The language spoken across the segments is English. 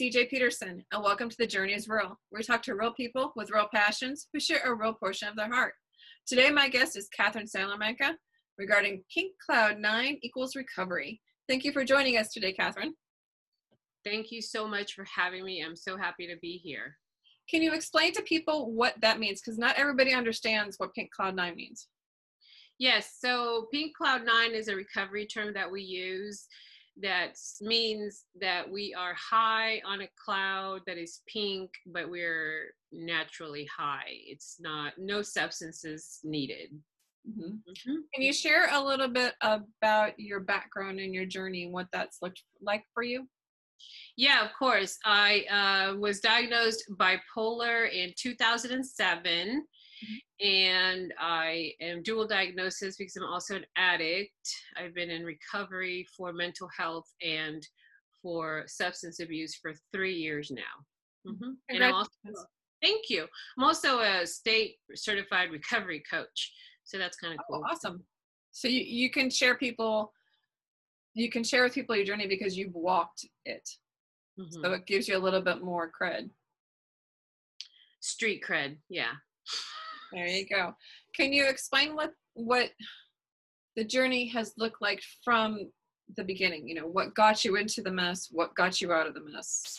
CJ Peterson, and welcome to The Journey is Real. We talk to real people with real passions who share a real portion of their heart. Today, my guest is Katherine Salamanca regarding Pink Cloud 9 equals recovery. Thank you for joining us today, Katherine. Thank you so much for having me. I'm so happy to be here. Can you explain to people what that means? Because not everybody understands what Pink Cloud 9 means. Yes, so Pink Cloud 9 is a recovery term that we use that means that we are high on a cloud that is pink, but we're naturally high. It's not, no substances needed. Mm-hmm. Mm-hmm. Can you share a little bit about your background and your journey and what that's looked like for you? Yeah, of course. I uh, was diagnosed bipolar in 2007 and I am dual diagnosis because I'm also an addict. I've been in recovery for mental health and for substance abuse for three years now. Mm-hmm. And I'm also, thank you. I'm also a state certified recovery coach. So that's kind of oh, cool. Oh, awesome. So you, you can share people, you can share with people your journey because you've walked it. Mm-hmm. So it gives you a little bit more cred. Street cred, yeah. There you go. Can you explain what what the journey has looked like from the beginning? You know, what got you into the mess? What got you out of the mess?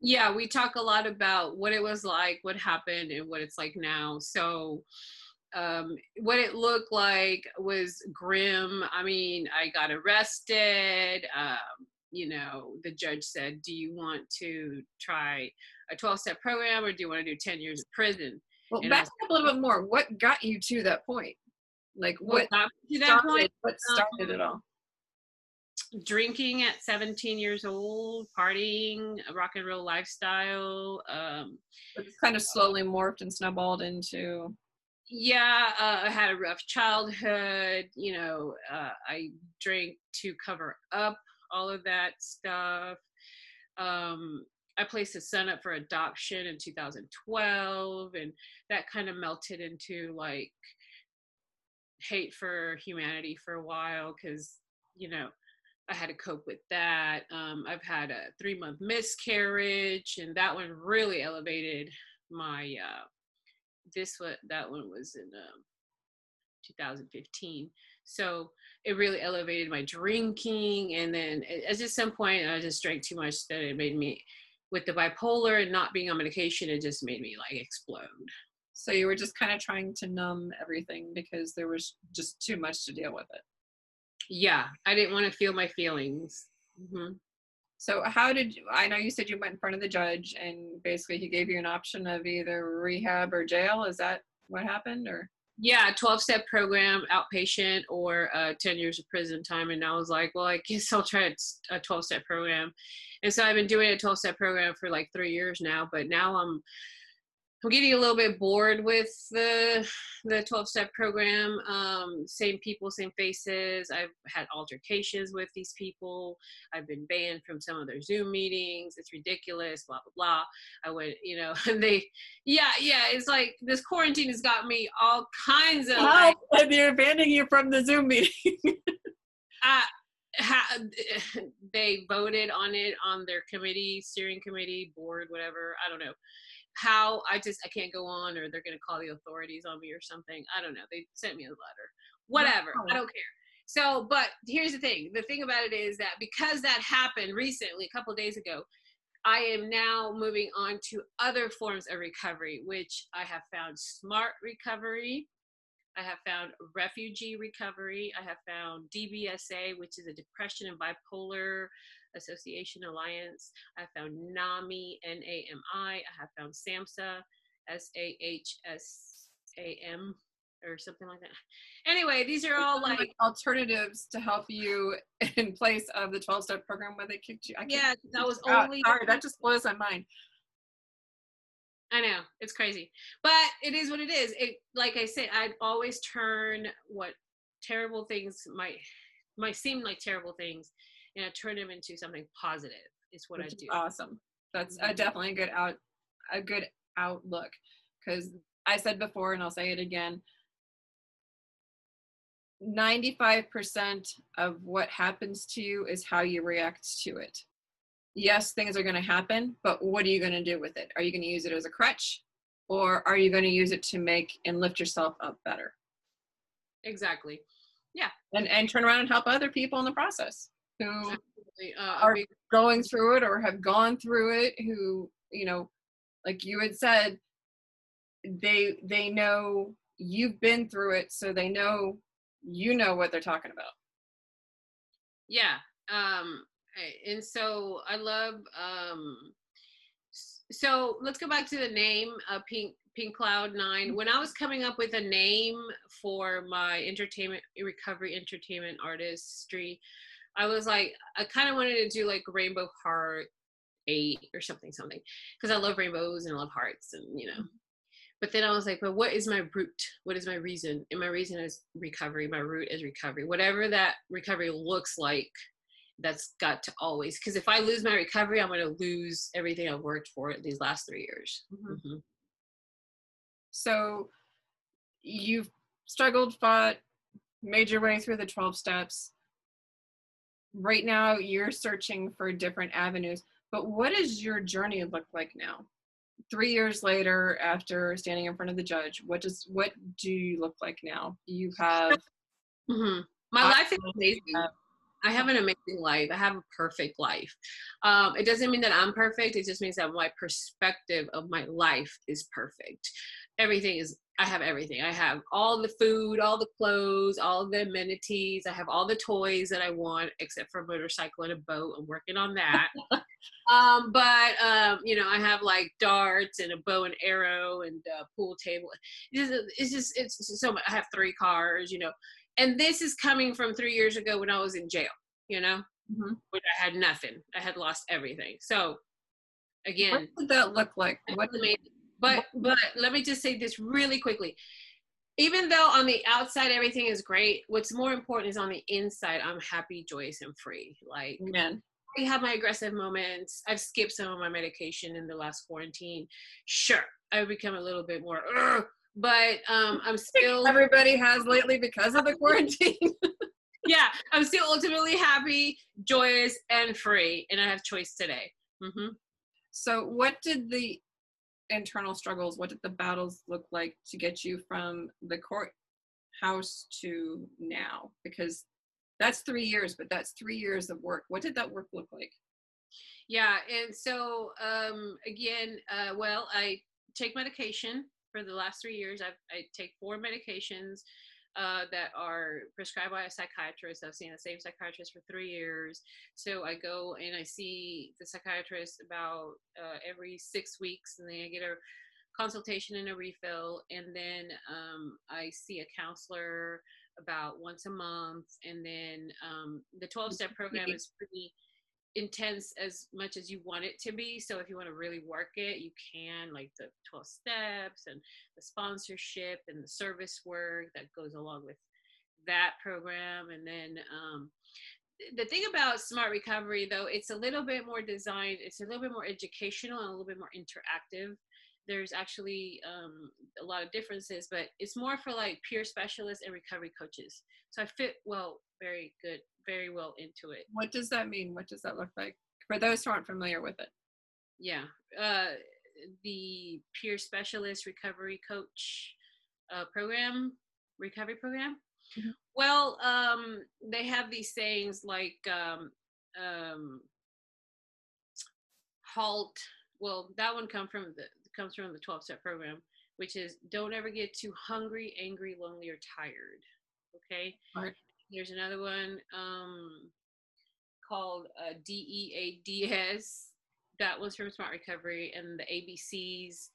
Yeah, we talk a lot about what it was like, what happened, and what it's like now. So, um, what it looked like was grim. I mean, I got arrested. Um, you know, the judge said, Do you want to try a 12 step program or do you want to do 10 years of prison? Well, back up a little bit more. What got you to that point? Like what, what to that point? What started um, it all? Drinking at 17 years old, partying, a rock and roll lifestyle. Um, it's kind of slowly morphed and snowballed into. Yeah, uh, I had a rough childhood. You know, uh, I drank to cover up all of that stuff. Um, I placed his son up for adoption in 2012, and that kind of melted into like hate for humanity for a while because, you know, I had to cope with that. Um, I've had a three month miscarriage, and that one really elevated my. Uh, this what that one was in um, 2015. So it really elevated my drinking, and then at just some point I just drank too much that it made me with the bipolar and not being on medication, it just made me like explode. So you were just kind of trying to numb everything because there was just too much to deal with it. Yeah, I didn't want to feel my feelings. Mm-hmm. So how did you, I know you said you went in front of the judge and basically he gave you an option of either rehab or jail? Is that what happened or? Yeah 12 step program outpatient or uh, 10 years of prison time and i was like well i guess i'll try a 12 step program. And so i've been doing a 12 step program for like three years now but now i'm I'm getting a little bit bored with the the 12 step program. Um, same people, same faces. I've had altercations with these people. I've been banned from some of their Zoom meetings. It's ridiculous. Blah blah blah. I went, you know, and they, yeah, yeah. It's like this quarantine has got me all kinds of. How like, they're banning you from the Zoom meeting. uh, ha, they voted on it on their committee, steering committee, board, whatever. I don't know how I just I can't go on or they're gonna call the authorities on me or something. I don't know. They sent me a letter. Whatever. I don't care. So, but here's the thing. The thing about it is that because that happened recently, a couple days ago, I am now moving on to other forms of recovery, which I have found smart recovery. I have found refugee recovery. I have found DBSA, which is a depression and bipolar Association Alliance. I found NAMI, N A M I. I have found SAMHSA, S A H S A M, or something like that. Anyway, these are all like alternatives to help you in place of the 12 step program where they kicked you. I yeah, that was only. Sorry, that just blows my mind. I know it's crazy, but it is what it is. It, like I said, I'd always turn what terrible things might might seem like terrible things and I turn them into something positive is what Which I do. awesome. That's a, definitely a good out a good outlook because I said before and I'll say it again. 95% of what happens to you is how you react to it. yes, things are going to happen, but what are you going to do with it? Are you going to use it as a crutch or are you going to use it to make and lift yourself up better? Exactly. Yeah. And, and turn around and help other people in the process who Uh, Are- going through it or have gone through it who you know like you had said they they know you've been through it so they know you know what they're talking about. Yeah um and so i love um so let's go back to the name uh pink pink cloud nine. When i was coming up with a name for my entertainment recovery entertainment artistry i was like i kind of wanted to do like rainbow heart eight or something something because i love rainbows and i love hearts and you know. But then i was like but what is my root? What is my reason? And my reason is recovery. My root is recovery. Whatever that recovery looks like that's got to always because if i lose my recovery i'm going to lose everything i've worked for these last three years. Mhm. Mhm. so you've struggled fought made your way through the 12 steps right now you're searching for different avenues but what does your journey look like now three years later after standing in front of the judge what does what do you look like now you have Mhm. my I- life is amazing have- I have an amazing life. I have a perfect life. Um, it doesn't mean that I'm perfect. It just means that my perspective of my life is perfect. Everything is, I have everything. I have all the food, all the clothes, all the amenities. I have all the toys that I want, except for a motorcycle and a boat. I'm working on that. um, but, um, you know, I have like darts and a bow and arrow and a pool table. It's just, it's just, it's so much. I have three cars, you know and this is coming from three years ago when I was in jail, you know, Mhm. when I had nothing. I had lost everything. So again, what did that look like what amazing. But but let me just say this really quickly. Even though on the outside everything is great, what's more important is on the inside. I'm happy, joyous, and free. Like man I have my aggressive moments. I've skipped some of my medication in the last quarantine. Sure, I've become a little bit more, "Ugh," but um, I'm still everybody has lately because of the quarantine yeah, I'm still ultimately happy, joyous, and free, and I have choice today. hmm So, what did the internal struggles, what did the battles look like to get you from the courthouse to now? Because that's three years, but that's three years of work. What did that work look like? Yeah, and so um, again, uh, well, I take medication for the last three years. I've, I take four medications uh, that are prescribed by a psychiatrist. I've seen the same psychiatrist for three years. So I go and I see the psychiatrist about uh, every six weeks, and then I get a consultation and a refill, and then um, I see a counselor about once a month, and then um, the 12 step program is pretty intense as much as you want it to be. So if you want to really work it, you can, like the 12 steps and the sponsorship and the service work that goes along with that program. And then um, the thing about smart recovery, though, it's a little bit more designed, it's a little bit more educational and a little bit more interactive. There's actually um, a lot of differences, but it's more for like peer specialists and recovery coaches. So I fit well, very good, very well into it. What does that mean? What does that look like for those who aren't familiar with it? yeah uh the peer specialist recovery coach uh program recovery program Mhm. well um they have these sayings like um um halt well that one come from the comes from the 12 step program which is don't ever get too hungry angry lonely or tired okay Right. There's another one um called uh, DEADS. That was from Smart Recovery, and the ABCs,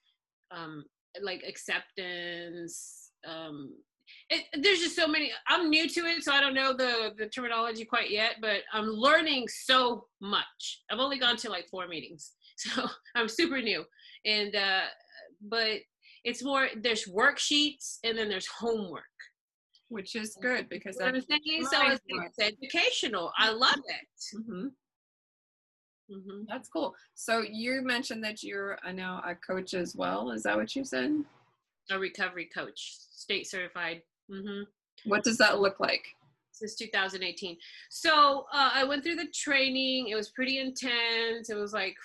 um, like acceptance. Um, it, there's just so many. I'm new to it, so I don't know the the terminology quite yet. But I'm learning so much. I've only gone to like four meetings, so I'm super new. And uh, but it's more. There's worksheets, and then there's homework. Which is good because What I'm thinking so it's, it's educational. I love it. Mhm. hmm that's cool. So you mentioned that you're now a coach as well. Is that what you said? A recovery coach, state certified. hmm What does that look like? since 2018. So uh, I went through the training. It was pretty intense. It was like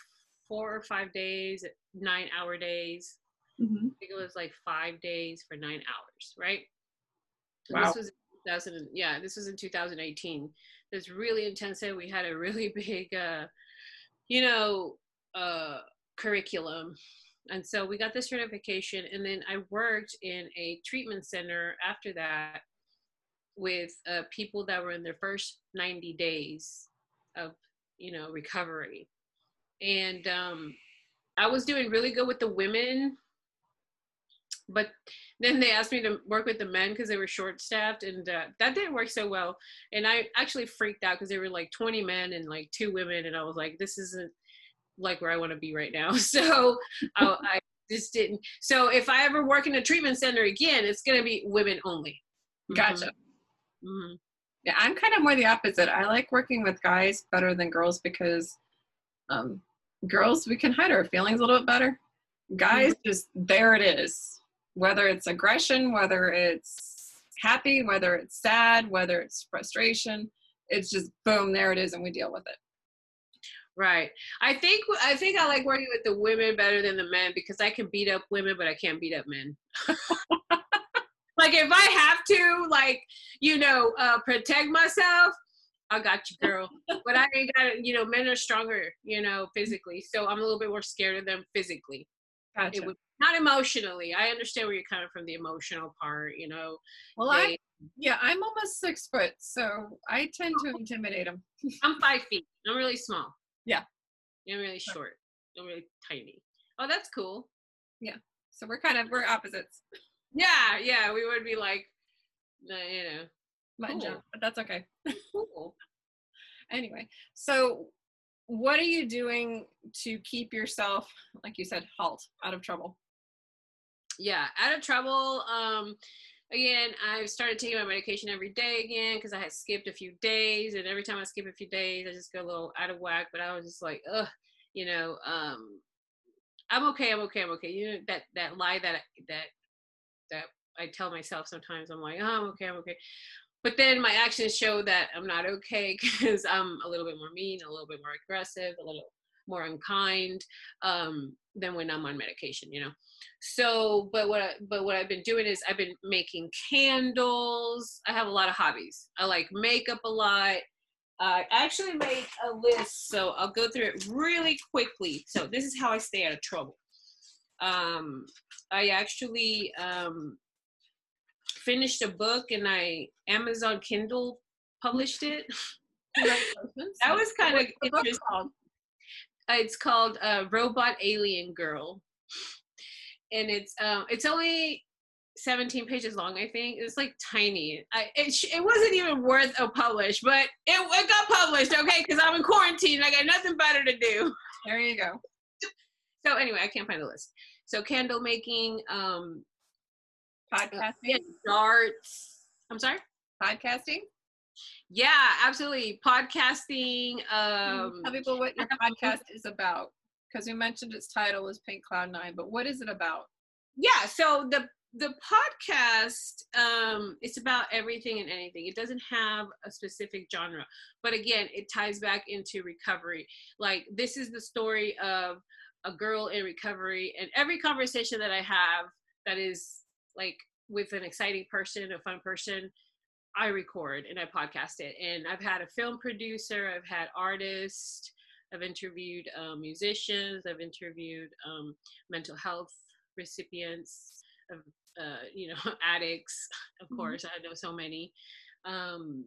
four or five days, nine hour days. Mm-hmm. I think it was like five days for nine hours, right? Wow. This was 2000. Yeah, this was in 2018. It was really intensive. We had a really big, uh, you know, uh, curriculum, and so we got the certification. And then I worked in a treatment center after that with uh, people that were in their first 90 days of, you know, recovery, and um, I was doing really good with the women but then they asked me to work with the men because they were short staffed and uh, that didn't work so well and i actually freaked out because there were like 20 men and like two women and i was like this isn't like where i want to be right now so I, I just didn't so if i ever work in a treatment center again it's going to be women only Gotcha. hmm Yeah, I'm kind of more the opposite. I like working with guys better than girls because um, girls we can hide our feelings a little bit better. Guys, just there it is. Whether it's aggression, whether it's happy, whether it's sad, whether it's frustration, it's just boom, there it is, and we deal with it. right i think i think i like working with the women better than the men because i can beat up women but i can't beat up men like if I have to, like you know, uh, protect myself, I got you, girl. but I ain't got, you know, men are stronger, you know, physically, so I'm a little bit more scared of them physically. Gotcha. It would not emotionally. I understand where you're coming from, the emotional part, you know. well, I yeah, I'm almost six foot, so I tend to intimidate them. I'm five feet. I'm really small. Yeah. I'm really short. I'm really tiny. Oh, that's cool. Yeah. So we're kind of we're opposites. Yeah, yeah. We would be like, uh, you know, Cool. jump, but that's okay. cool. anyway so what are you doing to keep yourself like you said halt out of trouble? Yeah out of trouble um again i started taking my medication every day again because i had skipped a few days and every time i skip a few days i just go a little out of whack but i was just like ugh you know um i'm okay i'm okay i'm okay. You know that that lie that that that i tell myself sometimes i'm like oh i'm okay i'm okay but then my actions show that i'm not okay because i'm a little bit more mean a little bit more aggressive a little more unkind um, than when i'm on medication you know? So but what I, but what i've been doing is i've been making candles. I have a lot of hobbies. I like makeup a lot. I actually made a list so i'll go through it really quickly. So this is how i stay out of trouble. Um i actually um finished a book and i amazon kindle published it that was kind of interesting called? uh, it's called uh, Robot Alien Girl, and it's um it's only 17 pages long. I think it's like tiny. I it, sh- it wasn't even worth a publish, but it, it got published. Okay, because I'm in quarantine. I got nothing better to do. there you go So anyway, I can't find the list. So candle making, um, podcasting yeah, darts. I'm sorry. podcasting Yeah, absolutely. Podcasting. Um, tell people what your podcast is about because you mentioned its title is pink cloud nine but what is it about yeah so the the podcast um it's about everything and anything it doesn't have a specific genre but again it ties back into recovery like this is the story of a girl in recovery and every conversation that i have that is like with an exciting person a fun person i record and i podcast it and i've had a film producer i've had artists i've interviewed um, musicians i've interviewed um, mental health recipients of uh, you know addicts of Mhm. course i know so many um,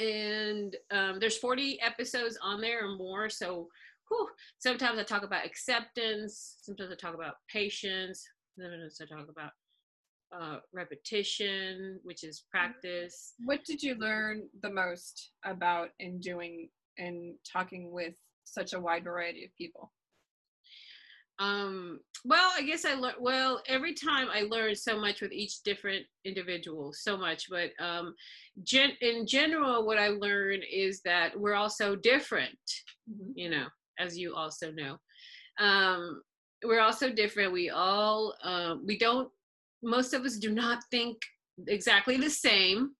and um, there's 40 episodes on there or more so whew, sometimes i talk about acceptance sometimes i talk about patience sometimes i talk about uh, repetition which is practice. What did you learn the most about in doing and talking with such a wide variety of people? Um well i guess i learned well every time i learned so much with each different individual so much but um gen- in general what i learned is that we're all so different you know as you also know. Um we're all so different. We all um we don't most of us do not think exactly the same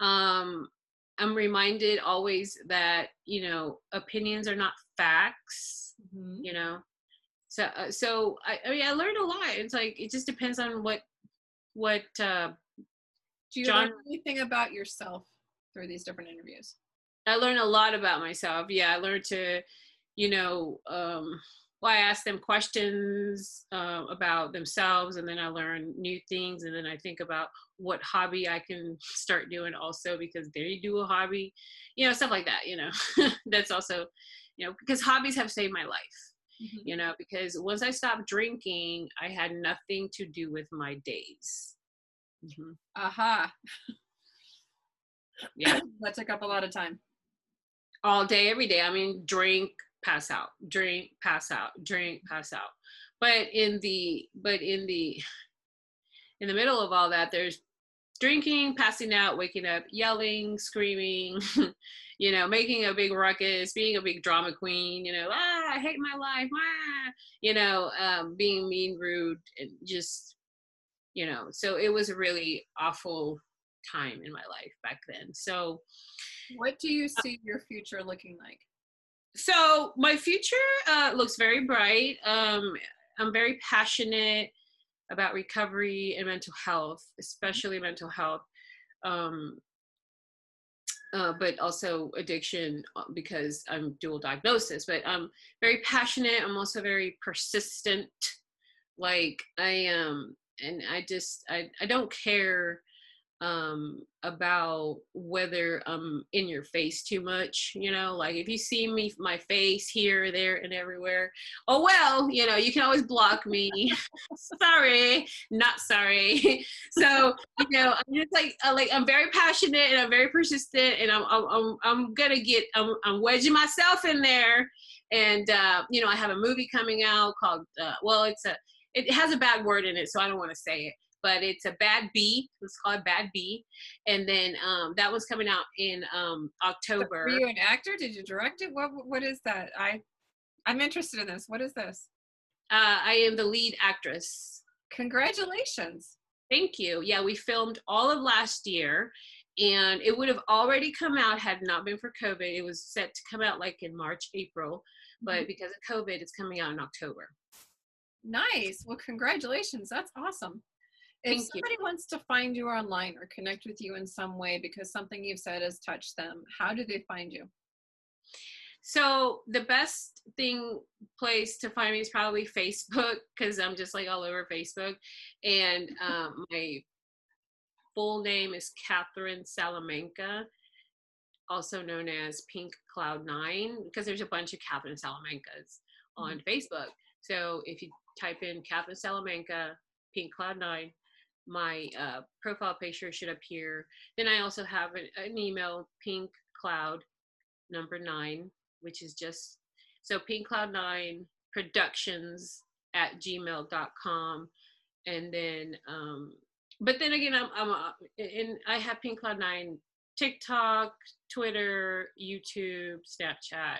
um, I'm reminded always that you know opinions are not facts. Mhm. You know, so uh, so I, I mean I learned a lot. It's like it just depends on what what uh, Do you John- learn anything about yourself through these different interviews? I learned a lot about myself. Yeah, I learned to, you know, um, well, I ask them questions uh, about themselves, and then I learn new things, and then I think about what hobby I can start doing also because they do a hobby, you know, stuff like that. You know, that's also, you know, because hobbies have saved my life. Mhm. You know, because once I stopped drinking, I had nothing to do with my days. Mhm. Aha. Yeah. that took up a lot of time. all day, every day. I mean, drink, pass out, drink, pass out, drink, pass out. But in the but in the in the middle of all that, there's drinking, passing out, waking up, yelling, screaming, you know, making a big ruckus, being a big drama queen, you know, ah, I hate my life, ah, you know, um, being mean, rude, and just, you know, so it was a really awful time in my life back then. So, What do you see your future looking like? So my future uh, looks very bright. Um, i'm very passionate about recovery and mental health especially mental health. Um, uh, but also addiction uh, because i'm dual diagnosis but i'm very passionate. I'm also very persistent. Like i am and i just i, I don't care um about whether i'm in your face too much you know like if you see me my face here there and everywhere oh well you know you can always block me. Sorry not sorry. So you know i'm just like uh, like i'm very passionate and i'm very persistent and i'm i'm i'm, I'm gonna get I'm, I'm wedging myself in there. And uh you know i have a movie coming out called uh, well it's a it has a bad word in it so i don't want to say it but it's a bad b it's called bad b and then um that one's coming out in um october Were you an actor? Did you direct it? What what is that? I I'm interested in this. What is this? uh i am the lead actress Congratulations. Thank you. Yeah, we filmed all of last year and it would have already come out had it not been for COVID. It was set to come out like in March, April, but because of COVID, it's coming out in October. Nice. Well, congratulations. That's awesome. If Thank you. somebody wants to find you online or connect with you in some way because something you've said has touched them, how do they find you? So the best thing place to find me is probably Facebook because I'm just like all over Facebook. And um, my full name is Katherine Salamanca, also known as Pink Cloud Nine, because there's a bunch of Katherine Salamancas on Facebook. So if you type in Katherine Salamanca, Pink Cloud Nine, my uh, profile picture should appear. Then I also have an, an email, Pink Cloud number nine, which is just so Pink Cloud Nine Productions at gmail.com. And then, um, but then again, I'm, I'm uh, and I have Pink Cloud Nine TikTok, Twitter, YouTube, Snapchat.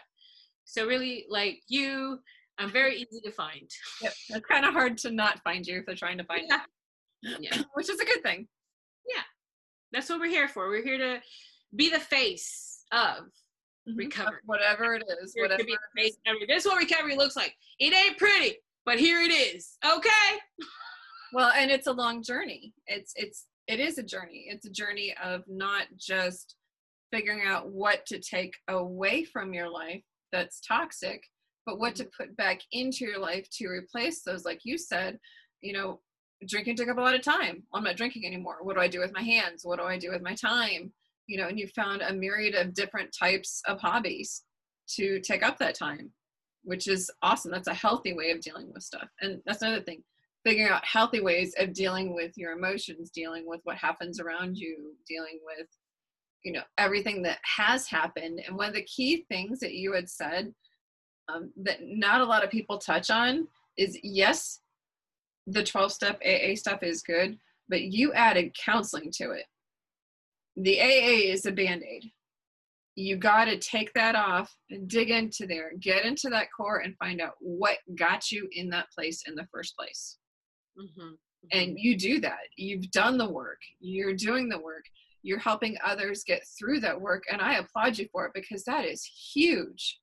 So really, like you, I'm very easy to find. Yep. It's kind of hard to not find you if they're trying to find Yeah. Yeah. which is a good thing. Yeah. That's what we're here for. We're here to be the face of mm-hmm. Recovery. Whatever it is. Whatever. be the face of recovery. This is what recovery looks like. It ain't pretty, but here it is. Okay. Well, and it's a long journey. It's it's it is a journey. It's a journey of not just figuring out what to take away from your life that's toxic, but what to mm-hmm. put back into your life to replace those. Like you said, you know, drinking took up a lot of time. I'm not drinking anymore. What do I do with my hands? What do I do with my time? You know, and you found a myriad of different types of hobbies to take up that time, which is awesome. That's a healthy way of dealing with stuff. And that's another thing figuring out healthy ways of dealing with your emotions, dealing with what happens around you, dealing with, you know, everything that has happened. And one of the key things that you had said um, that not a lot of people touch on is yes, the 12 step AA stuff is good, but you added counseling to it. The AA is a band aid. You got to take that off and dig into there, get into that core and find out what got you in that place in the first place Mm-hmm. and you do that you've done the work you're doing the work you're helping others get through that work and i applaud you for it because that is huge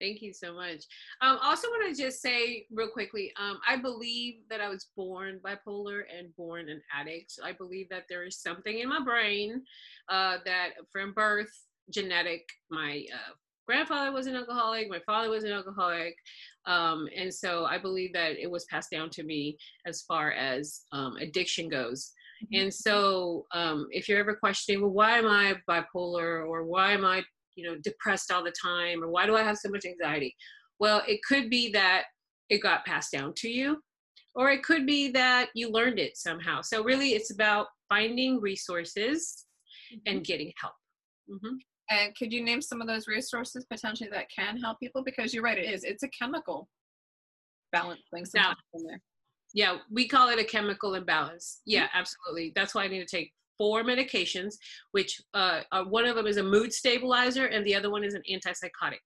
Thank you so much. Um, I also, want to just say real quickly, um, I believe that I was born bipolar and born an addict. I believe that there is something in my brain uh, that from birth, genetic, my uh, grandfather was an alcoholic, my father was an alcoholic. Um, and so I believe that it was passed down to me as far as um, addiction goes. Mm-hmm. And so um, if you're ever questioning, well, why am I bipolar or why am I you know depressed all the time or why do i have so much anxiety? Well it could be that it got passed down to you or it could be that you learned it somehow. So really it's about finding resources mm-hmm. and getting help. Mm-hmm. and could you name some of those resources potentially that can help people? Because you're right it is. It's a chemical balance thing now, yeah we call it a chemical imbalance. Yeah mm-hmm. absolutely. That's why i need to take four medications, which uh, uh, one of them is a mood stabilizer and the other one is an antipsychotic.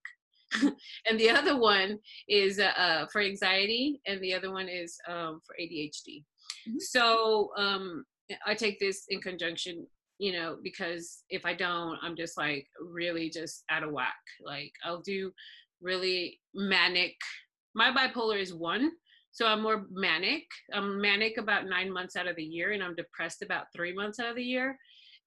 and the other one is uh, uh, for anxiety and the other one is um, for ADHD. Mm-hmm. So um, I take this in conjunction, you know, because if I don't, I'm just like really just out of whack. Like I'll do really manic. My bipolar is one, so I'm more manic. I'm manic about nine months out of the year, and I'm depressed about three months out of the year.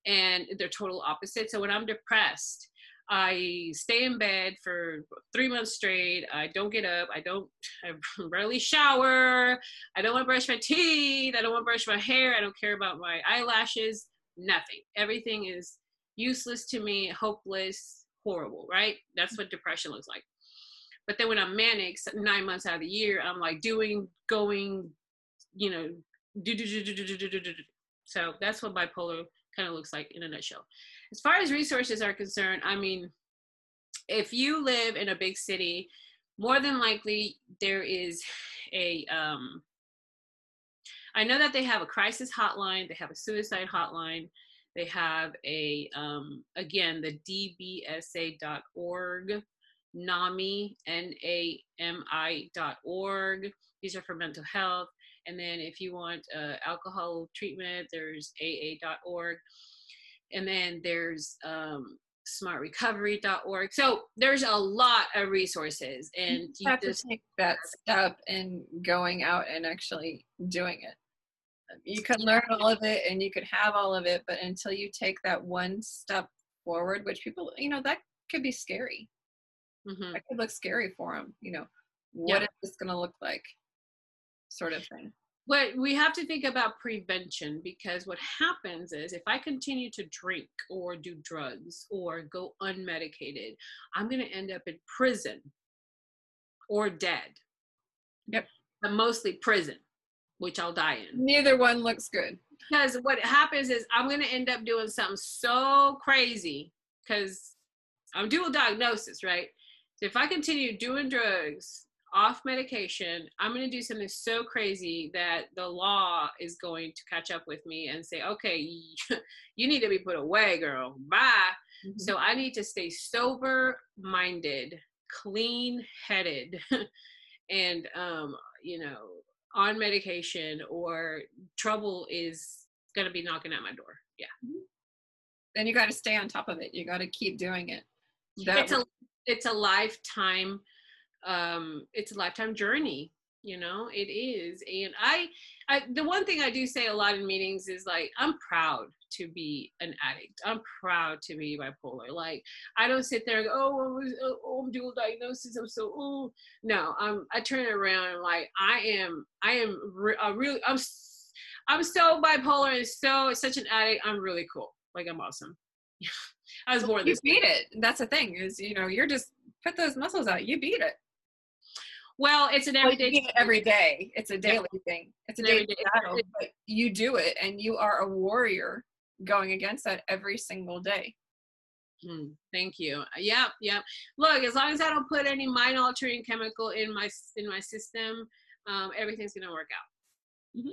And they're total opposite. So when I'm depressed, I stay in bed for three months straight. I don't get up. I don't I rarely shower. I don't want to brush my teeth. I don't want to brush my hair. I don't care about my eyelashes. Nothing. Everything is useless to me, hopeless, horrible, right? That's what depression looks like. But then when I'm manic, nine months out of the year, I'm like doing, going, you know, do, do, do, do, do, do, do, do. So that's what bipolar kind of looks like in a nutshell. As far as resources are concerned, I mean, if you live in a big city, more than likely there is a um, I know that they have a crisis hotline, they have a suicide hotline, they have a um, again the dbsa.org NAMI, N-A-M-I dot org. These are for mental health. And then if you want uh, alcohol treatment, there's AA.org. And then there's um, smartrecovery.org. So there's a lot of resources. And you, you have just, to take that step in going out and actually doing it. You can learn all of it and you could have all of it, but until you take that one step forward, which people, you know, that could be scary. Mm-hmm. That could look scary for them. You know, what yeah. is this going to look like? Sort of thing. But we have to think about prevention because what happens is if I continue to drink or do drugs or go unmedicated, I'm going to end up in prison or dead. Yep. But mostly prison, which I'll die in. Neither one looks good. Because what happens is I'm going to end up doing something so crazy because I'm dual diagnosis, right? So if I continue doing drugs off medication, I'm going to do something so crazy that the law is going to catch up with me and say, okay, you need to be put away, girl. Bye. Mm-hmm. So I need to stay sober minded, clean headed, and, um, you know, on medication or trouble is going to be knocking at my door. Yeah. Mm-hmm. Then you got to stay on top of it. You got to keep doing it. That it's a it's a lifetime um it's a lifetime journey you know? It is. And I, I the one thing i do say a lot in meetings is like i'm proud to be an addict. I'm proud to be bipolar. Like i don't sit there and go oh, oh, oh i'm dual diagnosis. I'm so oh no i'm i turn it around and like i am i am re- I really i'm i'm so bipolar and so such an addict. I'm really cool. Like i'm awesome I was born. You beat it. That's the thing is, you know, you're just put those muscles out. You beat it. Well, it's an everyday. Well, every day. It's a daily yeah. thing. It's a daily everyday. battle, but you do it, and you are a warrior going against that every single day. Hmm, thank you. Yep, yep. Look, as long as I don't put any mind-altering chemical in my in my system, um, everything's gonna work out. Mm-hmm.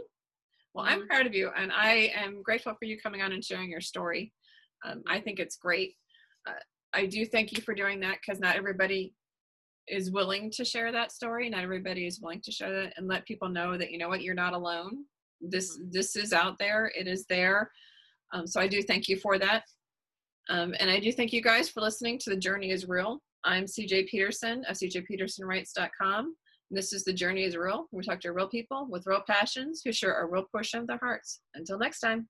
Well, mm-hmm. I'm proud of you, and I am grateful for you coming on and sharing your story. Um, I think it's great. Uh, I do thank you for doing that because not everybody is willing to share that story. Not everybody is willing to share that and let people know that you know what you're not alone. This mm-hmm. this is out there. It is there. Um, so I do thank you for that. Um, and I do thank you guys for listening to The Journey is Real. I'm CJ Peterson of cjpetersonwrites.com. This is The Journey is Real. We talk to real people with real passions who share a real portion of their hearts. Until next time.